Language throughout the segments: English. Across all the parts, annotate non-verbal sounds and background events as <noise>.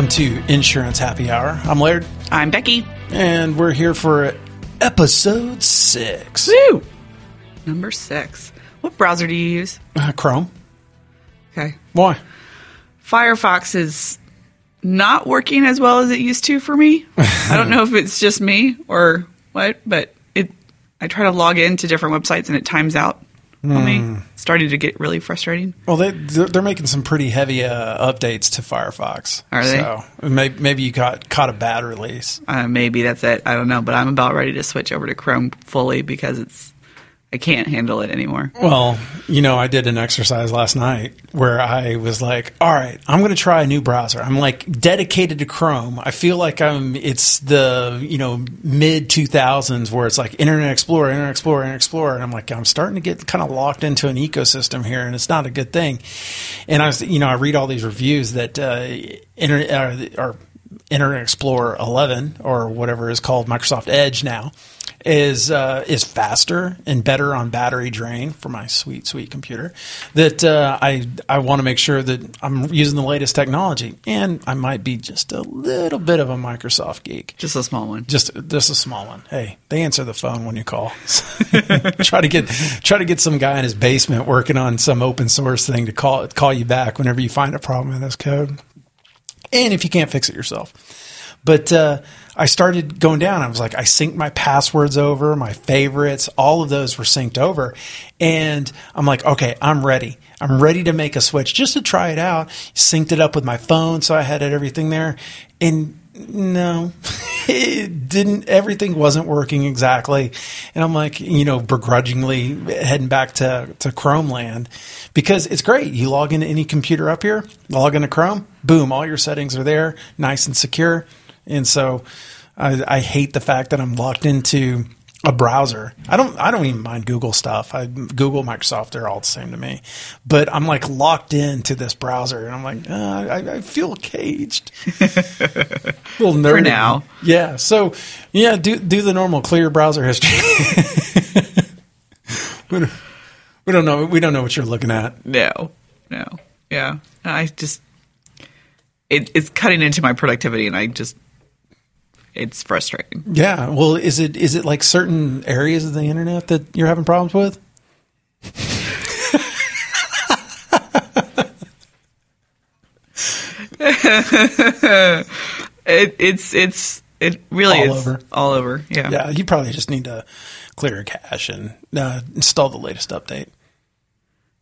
Welcome to Insurance Happy Hour. I'm Laird, I'm Becky. and we're here for episode six. Woo! Number six. What browser do you use? Uh, Chrome. Okay. Why? Firefox is not working as well as it used to for me. I don't know if it's just me or what, but it. I try to log into different websites and it times out on me. Starting to get really frustrating. Well, they they're they're making some pretty heavy uh, updates to Firefox. Are they? So maybe, maybe you got caught a bad release. Uh, maybe that's it. I don't know, but I'm about ready to switch over to Chrome fully because it's. I can't handle it anymore. Well, you know, I did an exercise last night where I was like, "All right, I'm going to try a new browser." I'm like dedicated to Chrome. I feel like I'm. It's the you know mid 2000s where it's like Internet Explorer, Internet Explorer, Internet Explorer, and I'm like, I'm starting to get kind of locked into an ecosystem here, and it's not a good thing. And I was, you know, I read all these reviews that uh, internet uh, or Internet Explorer 11 or whatever is called Microsoft Edge now is uh, is faster and better on battery drain for my sweet sweet computer. That uh, I I want to make sure that I'm using the latest technology, and I might be just a little bit of a Microsoft geek. Just a small one. Just just a small one. Hey, they answer the phone when you call. <laughs> try to get try to get some guy in his basement working on some open source thing to call call you back whenever you find a problem in this code. And if you can't fix it yourself. But uh, I started going down. I was like, I synced my passwords over, my favorites, all of those were synced over. And I'm like, okay, I'm ready. I'm ready to make a switch just to try it out. Synced it up with my phone, so I had everything there. And no, <laughs> it didn't. Everything wasn't working exactly, and I'm like, you know, begrudgingly heading back to to Chrome land because it's great. You log into any computer up here, log into Chrome, boom, all your settings are there, nice and secure. And so, I, I hate the fact that I'm locked into a browser. I don't. I don't even mind Google stuff. I, Google, Microsoft, they're all the same to me. But I'm like locked into this browser, and I'm like, uh, I, I feel caged. <laughs> a little nerdy. For now. Yeah. So yeah, do do the normal clear browser history. <laughs> we, don't, we don't know. We don't know what you're looking at. No, no, yeah. I just it, it's cutting into my productivity, and I just it's frustrating. Yeah. Well, is it is it like certain areas of the internet that you're having problems with? It, it's it's it really All is over. all over. Yeah. Yeah. You probably just need to clear your cache and uh, install the latest update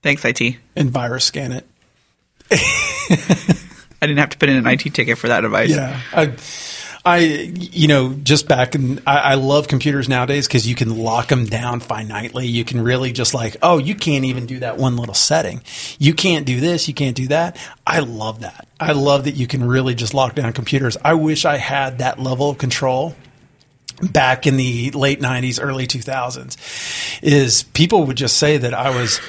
Thanks, IT. and virus scan it. <laughs> I didn't have to put in an IT ticket for that advice. Yeah, I, I, you know, just back in, I, I love computers nowadays because you can lock them down finitely. You can really just like, oh, you can't even do that one little setting. You can't do this. You can't do that. I love that. I love that you can really just lock down computers. I wish I had that level of control back in the late 90s early 2000s is people would just say that i was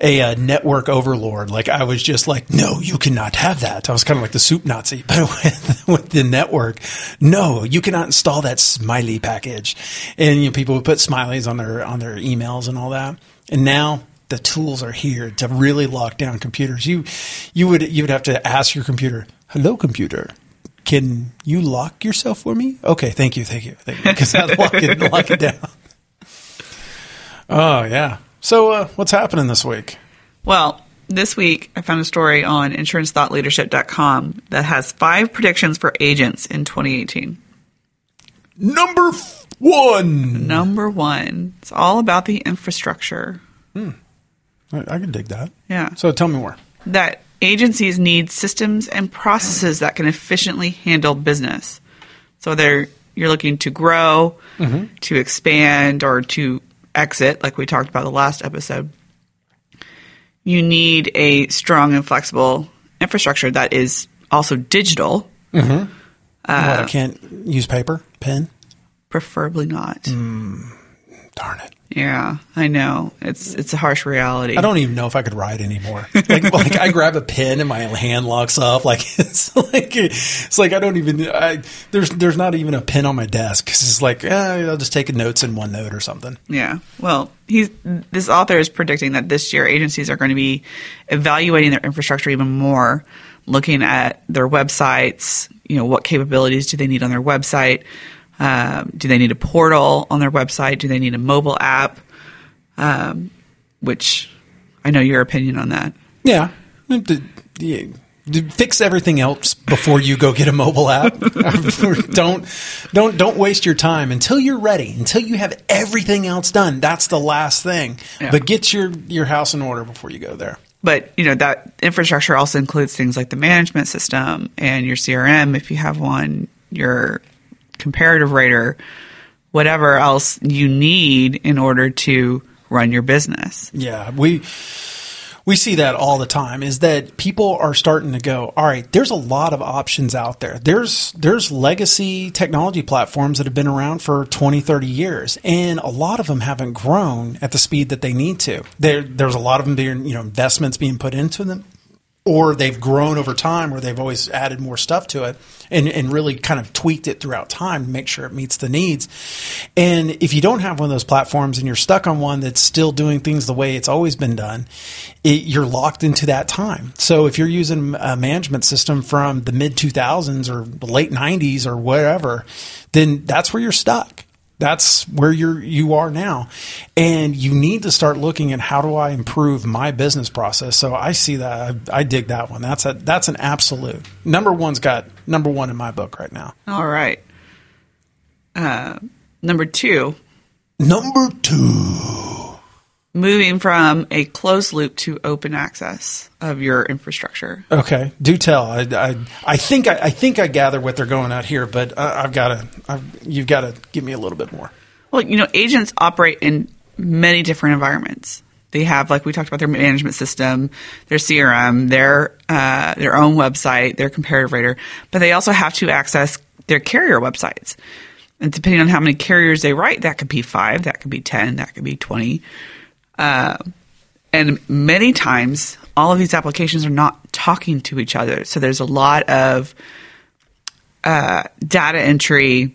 a, network overlord like i was just like no you cannot have that i was kind of like the soup nazi <laughs> but with, with the network no you cannot install that smiley package and you know, people would put smileys on their on their emails and all that and now the tools are here to really lock down computers you you would you would have to ask your computer hello computer can you lock yourself for me? Okay, thank you, thank you, thank you. <laughs> Because I'd lock it, lock it down. <laughs> Oh yeah. So uh, what's happening this week? Well, this week I found a story on insurancethoughtleadership.com that has five predictions for agents in 2018. Number f- one. Number one, it's all about the infrastructure. I, I can dig that. Yeah. So tell me more. that agencies need systems and processes that can efficiently handle business. So they're you're looking to grow, to expand, or to exit, like we talked about the last episode. You need a strong and flexible infrastructure that is also digital, mm-hmm. uh, what, I can't use paper, pen. preferably not. Hmm. Darn it. Yeah, I know. It's it's a harsh reality. I don't even know if I could write anymore. Like, <laughs> like I grab a pen and my hand locks up. Like <laughs> it's like it's like I don't even. I, there's there's not even a pen on my desk. It's like eh, I'll just take notes in OneNote or something. Yeah. Well, he's this author is predicting that this year agencies are going to be evaluating their infrastructure even more looking at their websites. You know, what capabilities do they need on their website? Um, do they need a portal on their website? Do they need a mobile app? Um, which I know your opinion on that. Yeah. The- the- the- Fix everything else before you go get a mobile app. <laughs> don't don't don't waste your time until you're ready. Until you have everything else done. That's the last thing. Yeah. But get your your house in order before you go there. But you know that infrastructure also includes things like the management system and your CRM if you have one, your comparative rater, whatever else you need in order to run your business. Yeah, we we see that all the time is that people are starting to go, all right, there's a lot of options out there. There's there's legacy technology platforms that have been around for 20, 30 years and a lot of them haven't grown at the speed that they need to. There there's a lot of them being, you know, investments being put into them or they've grown over time where they've always added more stuff to it and, and really kind of tweaked it throughout time to make sure it meets the needs. And if you don't have one of those platforms and you're stuck on one that's still doing things the way it's always been done, it, you're locked into that time. So if you're using a management system from the mid 2000s or late 90s or whatever, then that's where you're stuck that's where you're you are now. And you need to start looking at how do i improve my business process. So i see that i, I dig that one. That's a that's an absolute number one's got number one in my book right now. All right. Uh, number two, number two moving from a closed loop to open access of your infrastructure. okay do tell i i, I think I, I think i gather what they're going at here but uh, i've got to you've got to give me a little bit more Well, you know, agents operate in many different environments. They have, like we talked about, their management system, their CRM, their uh, their own website, their comparative rater, but they also have to access their carrier websites. And depending on how many carriers they write, that could be five, that could be ten, that could be twenty. Uh, and many times, all of these applications are not talking to each other. So there's a lot of uh, data entry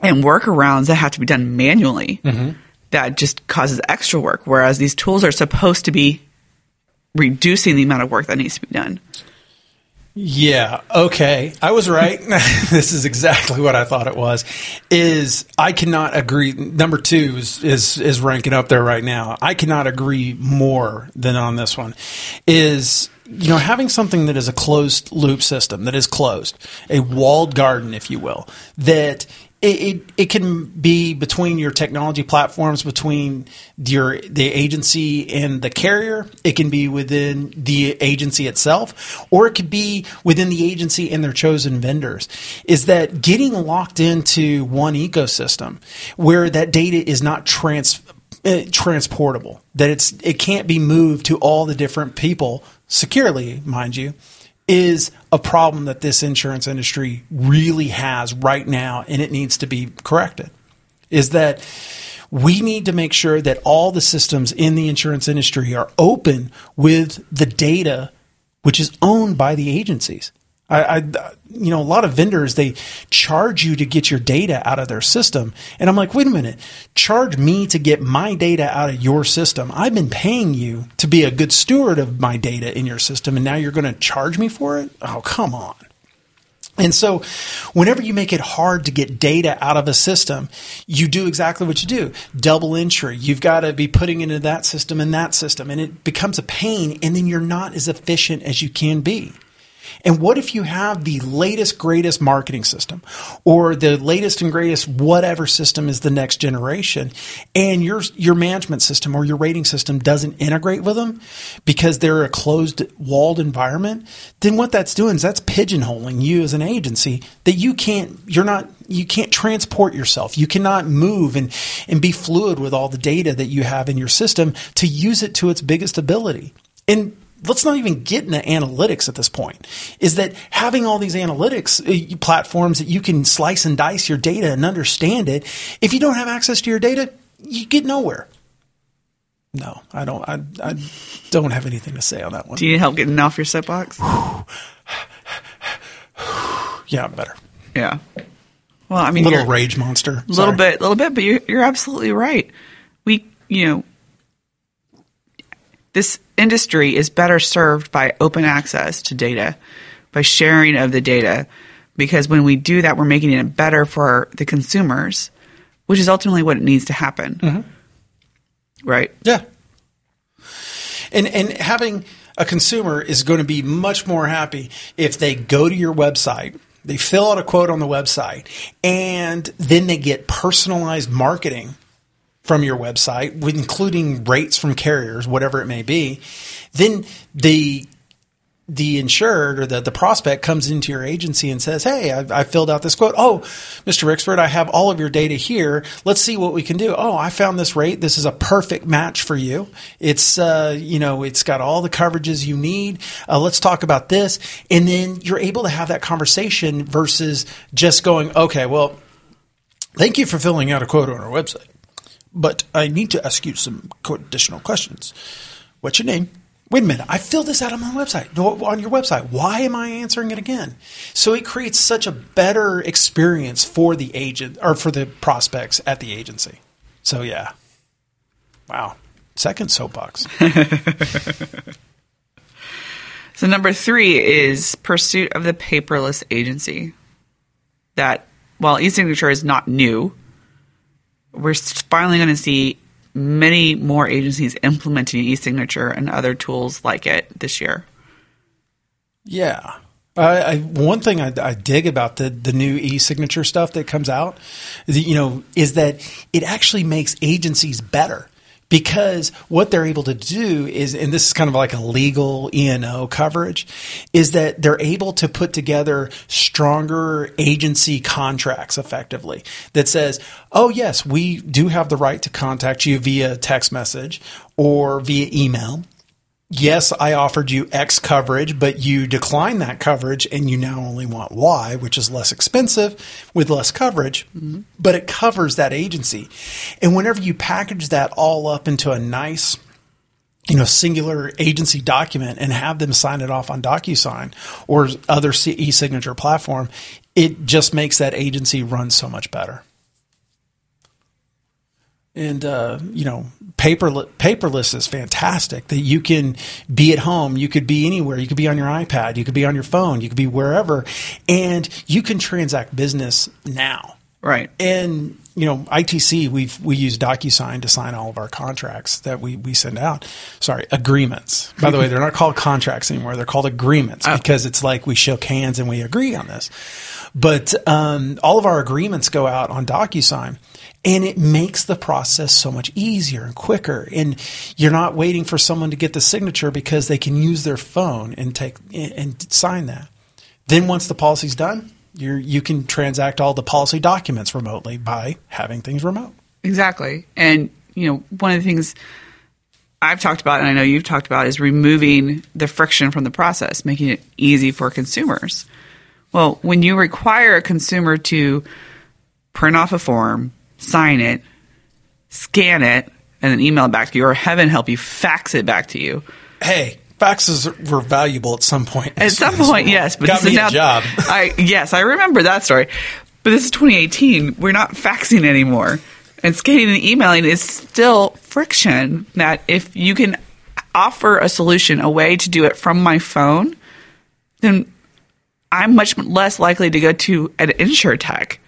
and workarounds that have to be done manually that just causes extra work. Whereas these tools are supposed to be reducing the amount of work that needs to be done. Yeah. Okay. I was right. <laughs> this is exactly what I thought it was. Is I cannot agree. Number two is, is is ranking up there right now. I cannot agree more than on this one. Is you know having something that is a closed loop system that is closed, a walled garden, if you will, that it, it, it can be between your technology platforms, between your the agency and the carrier. It can be within the agency itself, or it could be within the agency and their chosen vendors. Is that getting locked into one ecosystem where that data is not trans uh, transportable that it's it can't be moved to all the different people securely mind you is a problem that this insurance industry really has right now and it needs to be corrected is that we need to make sure that all the systems in the insurance industry are open with the data which is owned by the agencies I, I, you know, a lot of vendors they charge you to get your data out of their system, and I'm like, wait a minute, charge me to get my data out of your system. I've been paying you to be a good steward of my data in your system, and now you're going to charge me for it? Oh, come on. And so, whenever you make it hard to get data out of a system, you do exactly what you do double entry. You've got to be putting into that system and that system, and it becomes a pain, and then you're not as efficient as you can be. And what if you have the latest, greatest marketing system or the latest and greatest whatever system is the next generation and your, your management system or your rating system doesn't integrate with them because they're a closed walled environment? Then what that's doing is that's pigeonholing you as an agency that you can't, you're not, you can't transport yourself. You cannot move and, and be fluid with all the data that you have in your system to use it to its biggest ability. And let's not even get into analytics at this point is that having all these analytics uh, platforms that you can slice and dice your data and understand it if you don't have access to your data you get nowhere no i don't i, I don't have anything to say on that one Do you need help getting off your soapbox? <sighs> yeah i'm better Yeah. Well, I mean, little rage monster A little bit, a little bit, but you're, you're absolutely right. We, you know, This industry is better served by open access to data, by sharing of the data, because when we do that, we're making it better for the consumers, which is ultimately what it needs to happen. Mm-hmm. Right? Yeah. And and having a consumer is going to be much more happy if they go to your website, they fill out a quote on the website, and then they get personalized marketing from your website, including rates from carriers, whatever it may be. Then the the insured or the, the prospect comes into your agency and says, Hey, I, I filled out this quote. Oh, Mr. Rixford, I have all of your data here. Let's see what we can do. Oh, I found this rate. This is a perfect match for you. It's, uh, you know, it's got all the coverages you need. Uh, let's talk about this. And then you're able to have that conversation versus just going, okay, well, thank you for filling out a quote on our website, but I need to ask you some additional questions. What's your name? Wait a minute, I filled this out on my website, on your website. Why am I answering it again? So it creates such a better experience for the agent or for the prospects at the agency. So yeah. Wow. Second soapbox. <laughs> So number three is pursuit of the paperless agency. That while e-signature is not new, we're finally going to see many more agencies implementing e-signature and other tools like it this year. Yeah. I, I, one thing I, I, dig about the, the new e-signature stuff that comes out, you know, is that it actually makes agencies better because what they're able to do is, and this is kind of like a legal E&O coverage, is that they're able to put together stronger agency contracts effectively that says, oh, yes, we do have the right to contact you via text message or via email yes, I offered you X coverage, but you declined that coverage and you now only want Y, which is less expensive with less coverage, mm-hmm. but it covers that agency. And whenever you package that all up into a nice, you know, singular agency document and have them sign it off on DocuSign or other e-signature platform, it just makes that agency run so much better and uh, you know paper paperless is fantastic that you can be at home you could be anywhere you could be on your ipad you could be on your phone you could be wherever and you can transact business now. Right. And you know itc we've we use docusign to sign all of our contracts that we, we send out. Sorry agreements. By the way they're not called contracts anymore they're called agreements oh. because it's like we shook hands and we agree on this but um, all of our agreements go out on docusign and it makes the process so much easier and quicker. And you're not waiting for someone to get the signature because they can use their phone and take and sign that. Then once the policy's done you you can transact all the policy documents remotely by having things remote. Exactly. And you know one of the things I've talked about and I know you've talked about is removing the friction from the process making it easy for consumers well when you require a consumer to print off a form sign it, scan it, and then email it back to you, or heaven help you, fax it back to you. Hey, faxes were valuable at some point. At some point, yes. But Got this me is now, a job. <laughs> I, yes, I remember that story. But this is 2018. We're not faxing anymore. And scanning and emailing is still friction that if you can offer a solution, a way to do it from my phone, then I'm much less likely to go to an insurtech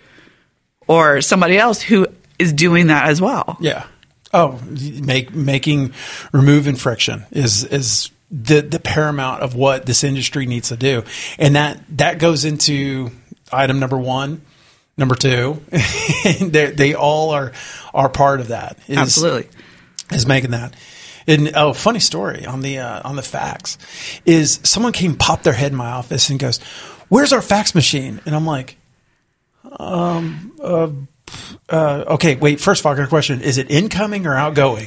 or somebody else who is doing that as well. Yeah. Oh, make making removing friction is is the the paramount of what this industry needs to do, and that that goes into item number one, number two. <laughs> they all are are part of that. Is, Absolutely, is making that. And oh, funny story on the uh, on the fax is someone came pop their head in my office and goes, "Where's our fax machine?" And I'm like, um, uh, uh, okay, wait. First of all, question: Is it incoming or outgoing?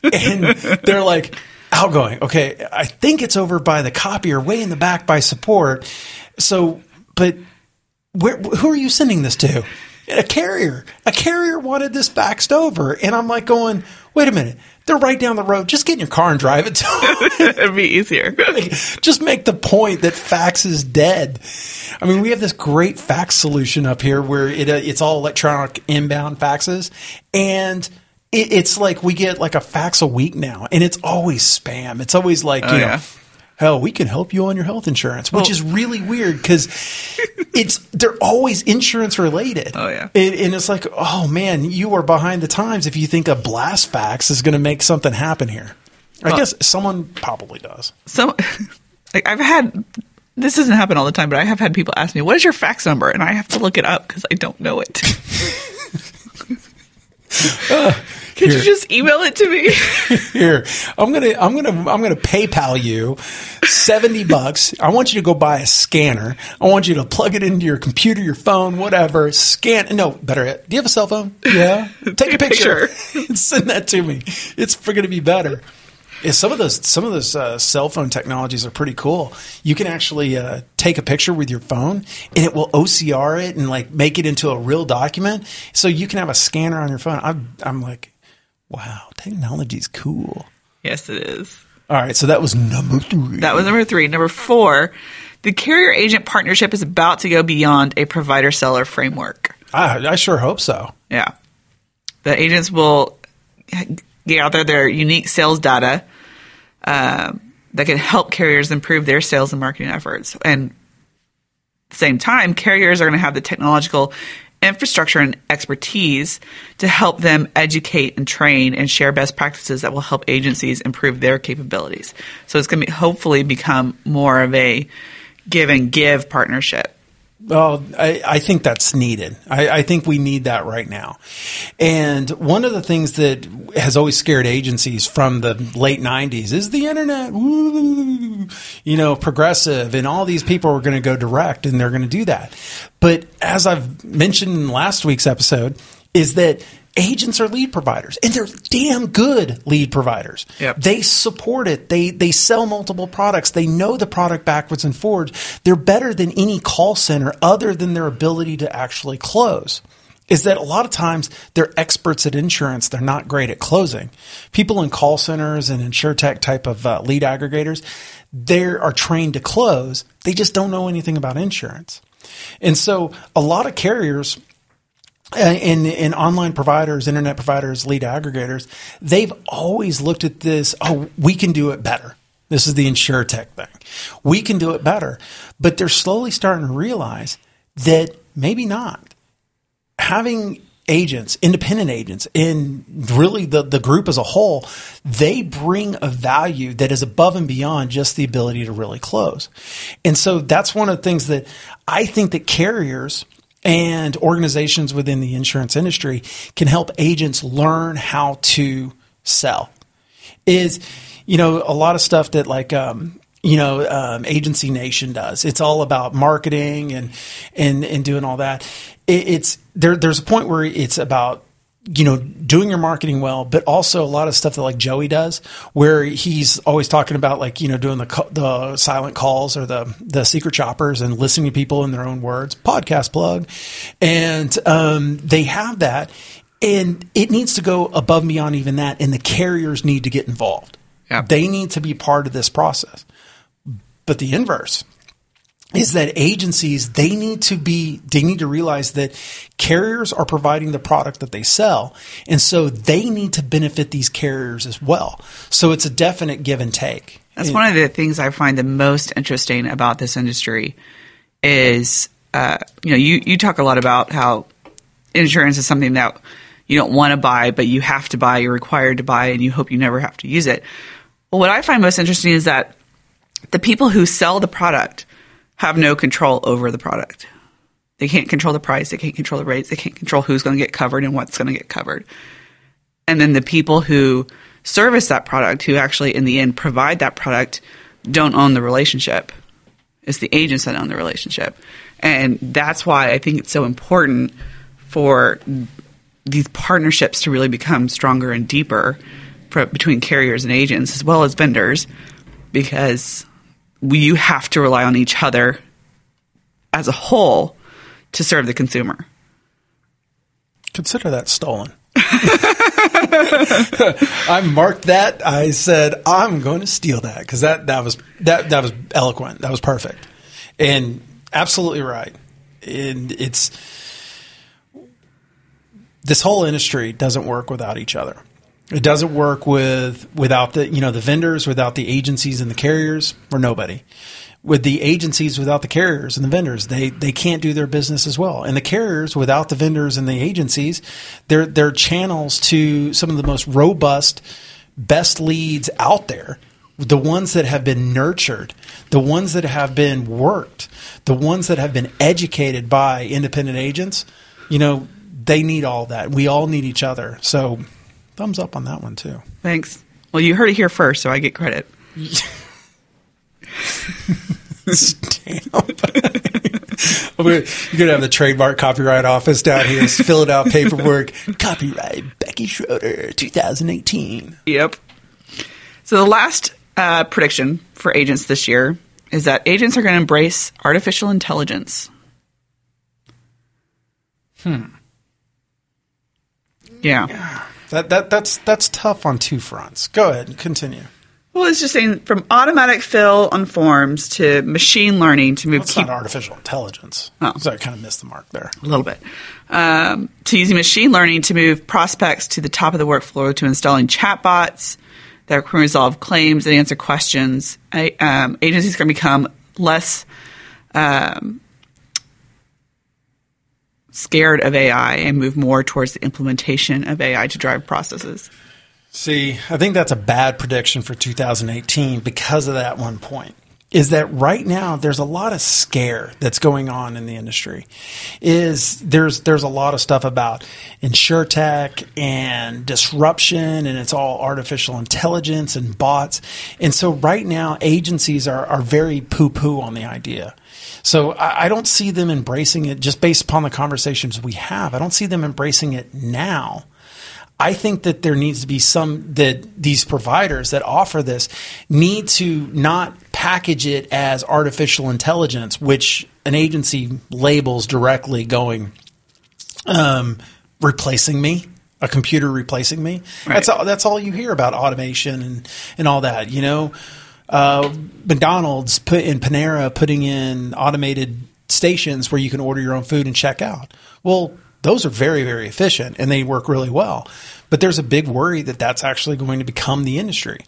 And they're like, outgoing. Okay, I think it's over by the copier, way in the back by support. So, but where, who are you sending this to? A carrier. A carrier wanted this faxed over, and I'm like going, wait a minute. They're right down the road. Just get in your car and drive it <laughs> to them. It'd be easier. <laughs> Just make the point that fax is dead. I mean, we have this great fax solution up here where it, uh, it's all electronic inbound faxes, and it, it's like we get like a fax a week now, and it's always spam. It's always like Oh, you know. yeah. Hell, we can help you on your health insurance, which Well- is really weird because it's they're always insurance related. Oh, yeah. and, and it's like, oh man, you are behind the times if you think a blast fax is going to make something happen here. I Well- guess someone probably does. So, <laughs> like, I've had this doesn't happen all the time, but I have had people ask me, "What is your fax number?" and I have to look it up because I don't know it. <laughs> Could you just email it to me? <laughs> Here, I'm gonna, I'm gonna, I'm gonna PayPal you seventy bucks. I want you to go buy a scanner. I want you to plug it into your computer, your phone, whatever. Scan. No, better yet. Do you have a cell phone? Yeah. <laughs> Take a picture. and <laughs> Send that to me. It's going to be better. Yeah, some of those, some of those uh, cell phone technologies are pretty cool. You can actually uh, take a picture with your phone, and it will OCR it and like make it into a real document. So you can have a scanner on your phone. I'm, I'm like, wow, technology's cool. yes, it is. All right, so that was number three. That was number three. Number four, the carrier agent partnership is about to go beyond a provider seller framework. I, I sure hope so. Yeah. The agents will gather their unique sales data um, that can help carriers improve their sales and marketing efforts. And at the same time, carriers are going to have the technological infrastructure and expertise to help them educate and train and share best practices that will help agencies improve their capabilities. So it's going to be, hopefully become more of a give and give partnership. Well, I, I think that's needed. I, I think we need that right now. And one of the things that has always scared agencies from the late 90s is the internet. You know, progressive, and all these people are going to go direct and they're going to do that. But as I've mentioned in last week's episode, is that agents are lead providers and they're damn good lead providers. Yep. They support it. They they sell multiple products. They know the product backwards and forwards. They're better than any call center other than their ability to actually close. Is that a lot of times they're experts at insurance, they're not great at closing. People in call centers and insurtech type of uh, lead aggregators, they are trained to close. They just don't know anything about insurance. And so a lot of carriers uh, and, and online providers, internet providers, lead aggregators, they've always looked at this, oh, we can do it better. This is the insurtech thing. We can do it better. But they're slowly starting to realize that maybe not. Having agents, independent agents, and really the, the group as a whole, they bring a value that is above and beyond just the ability to really close. And so that's one of the things that I think that carriers and organizations within the insurance industry can help agents learn how to sell. Is you know a lot of stuff that like um, you know um, agency nation does. It's all about marketing and and and doing all that. It, it's there there's a point where it's about you know doing your marketing well but also a lot of stuff that like joey does where he's always talking about like you know doing the the silent calls or the the secret shoppers and listening to people in their own words podcast plug. And um, they have that and it needs to go above and beyond even that and the carriers need to get involved. Yeah. they need to be part of this process. But the inverse is that agencies they need to be they need to realize that carriers are providing the product that they sell. And so they need to benefit these carriers as well. So it's a definite give and take. That's one of the things I find the most interesting about this industry is, uh, you know, you, you talk a lot about how insurance is something that you don't want to buy, but you have to buy, you're required to buy, and you hope you never have to use it. Well, what I find most interesting is that the people who sell the product have no control over the product. They can't control the price, they can't control the rates, they can't control who's going to get covered and what's going to get covered. And then the people who service that product, who actually in the end provide that product, don't own the relationship. It's the agents that own the relationship. And that's why I think it's so important for these partnerships to really become stronger and deeper for, between carriers and agents as well as vendors because we, you have to rely on each other as a whole to serve the consumer. consider that stolen. <laughs> <laughs> I marked that. I said i'm going to steal that because that, that was that, that was eloquent. That was perfect. And absolutely right. And it's this whole industry doesn't work without each other. It doesn't work with without the you know the vendors, without the agencies and the carriers, or nobody. With the agencies without the carriers and the vendors, they they can't do their business as well. And the carriers without the vendors and the agencies, they're they're channels to some of the most robust, best leads out there. The ones that have been nurtured, the ones that have been worked, the ones that have been educated by independent agents, you know, they need all that. We all need each other. So thumbs up on that one too. Thanks. Well, you heard it here first, so I get credit. <laughs> Stamp. You're <laughs> gonna have the trademark copyright office down here filling out paperwork. <laughs> Copyright Becky Schroeder, 2018. Yep. So the last uh, prediction for agents this year is that agents are going to embrace artificial intelligence. Hmm. Yeah. That that that's that's tough on two fronts. Go ahead, and continue. Well, it's just saying from automatic fill on forms to machine learning to move It's keep, not artificial intelligence. Oh. So I kind of missed the mark there. a little bit um, to using machine learning to move prospects to the top of the workflow to installing chatbots that can resolve claims and answer questions. A, um, agencies are going to become less um, scared of AI and move more towards the implementation of AI to drive processes. See, I think that's a bad prediction for 2018 because of that one point. Is that right now there's a lot of scare that's going on in the industry. Is there's there's a lot of stuff about insurtech and disruption and it's all artificial intelligence and bots. And so right now agencies are, are very poo poo on the idea. So I, I don't see them embracing it just based upon the conversations we have. I don't see them embracing it now. I think that there needs to be some that these providers that offer this need to not package it as artificial intelligence, which an agency labels directly going um, replacing me, a computer replacing me. That's all. That's all you hear about automation and and all that. You know, uh, McDonald's put in Panera putting in automated stations where you can order your own food and check out. Well, those are very very efficient and they work really well. But there's a big worry that that's actually going to become the industry.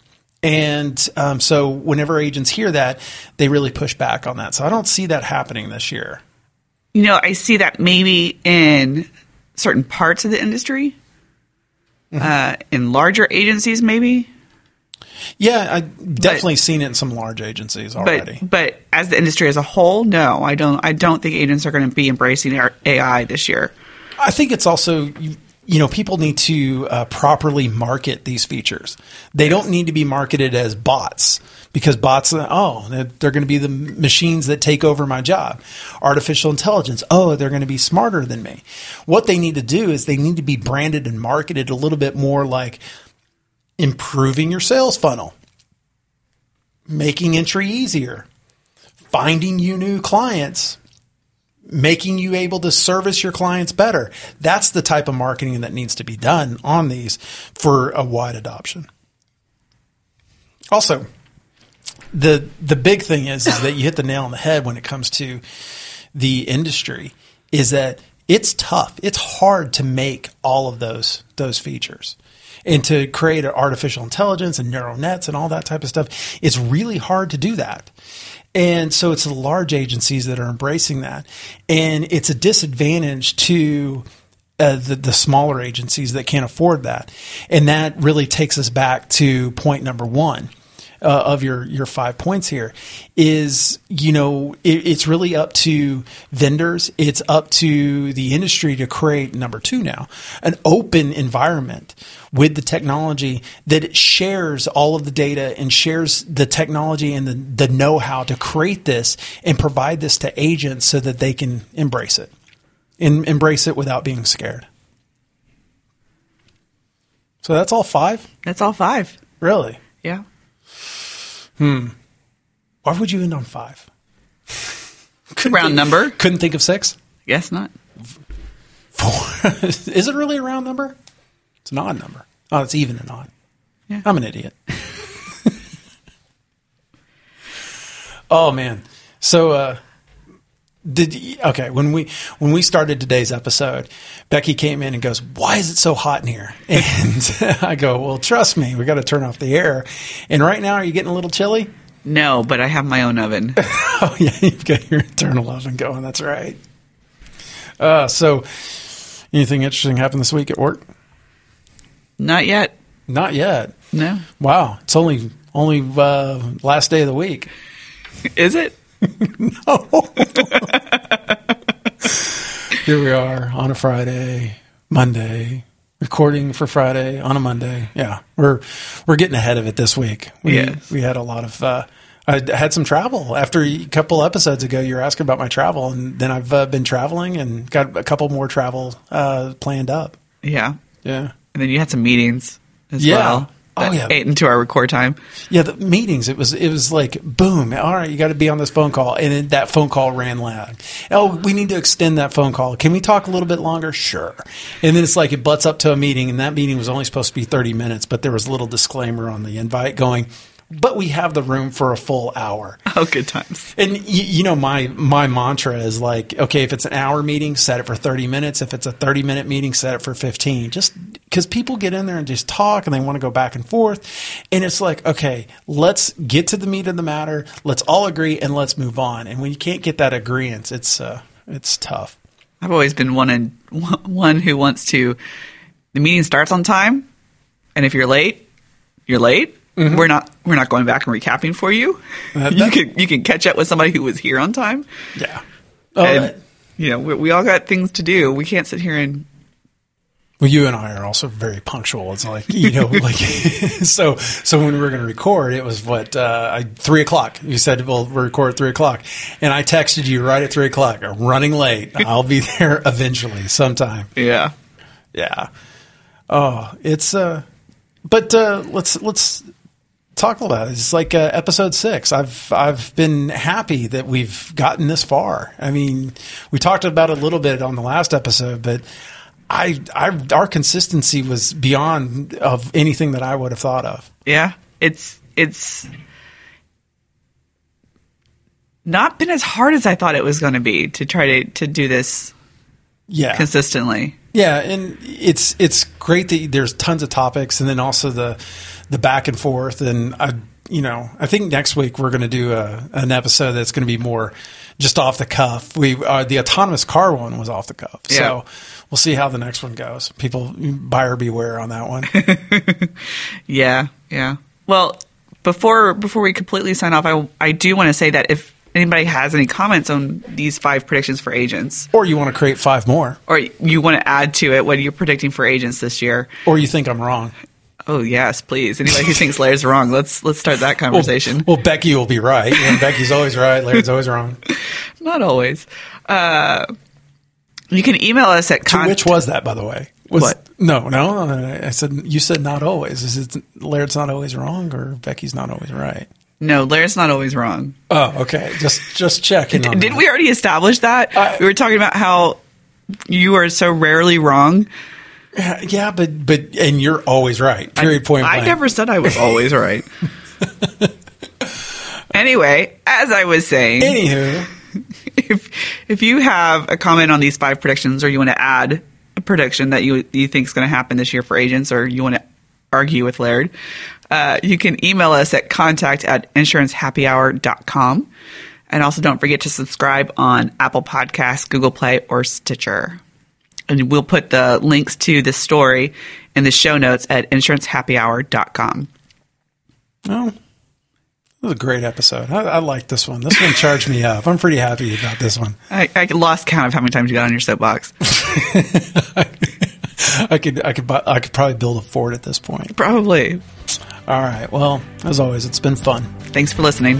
And um, so, whenever agents hear that, they really push back on that. So, I don't see that happening this year. You know, I see that maybe in certain parts of the industry, uh, in larger agencies, maybe. Yeah, I definitely seen it in some large agencies already. But but as the industry as a whole, no, I don't. I don't think agents are going to be embracing AI this year. I think it's also you, you know people need to uh, properly market these features. They don't need to be marketed as bots because bots oh they're, they're going to be the machines that take over my job. Artificial intelligence oh they're going to be smarter than me. What they need to do is they need to be branded and marketed a little bit more like improving your sales funnel, making entry easier, finding you new clients, making you able to service your clients better. That's the type of marketing that needs to be done on these for a wide adoption. Also, the the big thing is, is that you hit the nail on the head when it comes to the industry is that it's tough. It's hard to make all of those those features and to create artificial intelligence and neural nets and all that type of stuff. It's really hard to do that. And so it's the large agencies that are embracing that. And it's a disadvantage to uh, the, the smaller agencies that can't afford that. And that really takes us back to point number one. Uh, of your your five points here is you know it, it's really up to vendors it's up to the industry to create number two now an open environment with the technology that shares all of the data and shares the technology and the, the know-how to create this and provide this to agents so that they can embrace it and embrace it without being scared so that's all five That's all five. really Yeah. Why would you end on five <laughs> couldn't Round think- number? couldn't think of six Guess not. Four. <laughs> Is it really a round number? It's an odd number. Oh, it's even and odd. Yeah. I'm an idiot. <laughs> oh man. So uh, Did okay when we when we started today's episode, Becky came in and goes, "Why is it so hot in here?" <laughs> And <laughs> I go, "Well, trust me, we got to turn off the air." And right now, are you getting a little chilly? No, but I have my own oven. <laughs> oh yeah, you've got your internal oven going. That's right. Uh, so, anything interesting happened this week at work? Not yet. Not yet. No. Wow, it's only only uh, last day of the week. Is it? <laughs> Here we are on a Friday, Monday, recording for Friday on a Monday. Yeah, we're we're getting ahead of it this week. We Yes. we had a lot of. Uh, I had some travel after a couple episodes ago. You were asking about my travel, and then I've uh, been traveling and got a couple more travel uh, planned up. Yeah. Yeah, And then you had some meetings as Yeah. well. Oh, yeah. Ate into our record time. yeah. The meetings. It was it was like boom. All right, you got to be on this phone call, and then that phone call ran loud. Oh, we need to extend that phone call. Can we talk a little bit longer? Sure. And then it's like it butts up to a meeting, and that meeting was only supposed to be thirty minutes, but there was a little disclaimer on the invite going. But we have the room for a full hour. Oh, good times. And you, you know my my mantra is like, okay, if it's an hour meeting, set it for thirty minutes. If it's a thirty minute meeting, set it for fifteen. Just because people get in there and just talk and they want to go back and forth, and it's like, okay, let's get to the meat of the matter. Let's all agree and let's move on. And when you can't get that agreement, it's uh, it's tough. I've always been one and <laughs> one who wants to. The meeting starts on time, and if you're late, you're late. We're not. We're not going back and recapping for you. That- you can you can catch up with somebody who was here on time. Yeah. Oh, and you know we, we all got things to do. We can't sit here and Well, you and I are also very punctual. It's like you know, <laughs> like <laughs> so. So when we were going to record, it was what uh, I, three o'clock. You said, "Well, we'll record at three o'clock," and I texted you right at three o'clock. I'm running late. <laughs> I'll be there eventually, sometime. yeah. Yeah. Oh, it's uh, but uh, let's let's talk about it. It's like uh, episode six. I've I've been happy that we've gotten this far. I mean, we talked about it a little bit on the last episode, but I, I our consistency was beyond of anything that I would have thought of. Yeah, it's it's not been as hard as I thought it was going to be to try to to do this Yeah, consistently. Yeah, and it's it's great that there's tons of topics, and then also the the back and forth. And I, you know, I think next week we're going to do a, an episode that's going to be more just off the cuff. We uh, the autonomous car one was off the cuff, Yeah. so we'll see how the next one goes. People buyer beware on that one. <laughs> Yeah, yeah. Well, before before we completely sign off, I I do want to say that if anybody has any comments on these five predictions for agents, or you want to create five more, or you want to add to it what you're predicting for agents this year, or you think I'm wrong. Oh yes, please. Anybody who thinks Larry's wrong, let's let's start that conversation. well, Becky will be right. And Becky's always right. Larry's always wrong. <laughs> Not always. Uh, you can email us at con- which was that, by the way? Was, What? No, no. I said you said not always. Is it Laird's not always wrong, or Becky's not always right? No, Larry's not always wrong. Oh, okay. Just just checking. on Didn't we already establish that? I- we were talking about how you are so rarely wrong. Yeah, but but and you're always right. Period. Point I blank. never said I was always right. <laughs> anyway, as I was saying, Anywho, if if you have a comment on these five predictions, or you want to add a prediction that you you think is going to happen this year for agents, or you want to argue with Laird, uh, you can email us at contact at insurancehappyhour.com. And also don't forget to subscribe on Apple Podcasts, Google Play, or Stitcher. And we'll put the links to this story in the show notes at insurancehappyhour.com. oh, it was a great episode. I, I like this one. This one charged me up. I'm pretty happy about this one. I, I lost count of how many times you got on your soapbox. <laughs> I could I could buy, I could probably build a fort at this point. Probably. All right. Well, as always, it's been fun. Thanks for listening.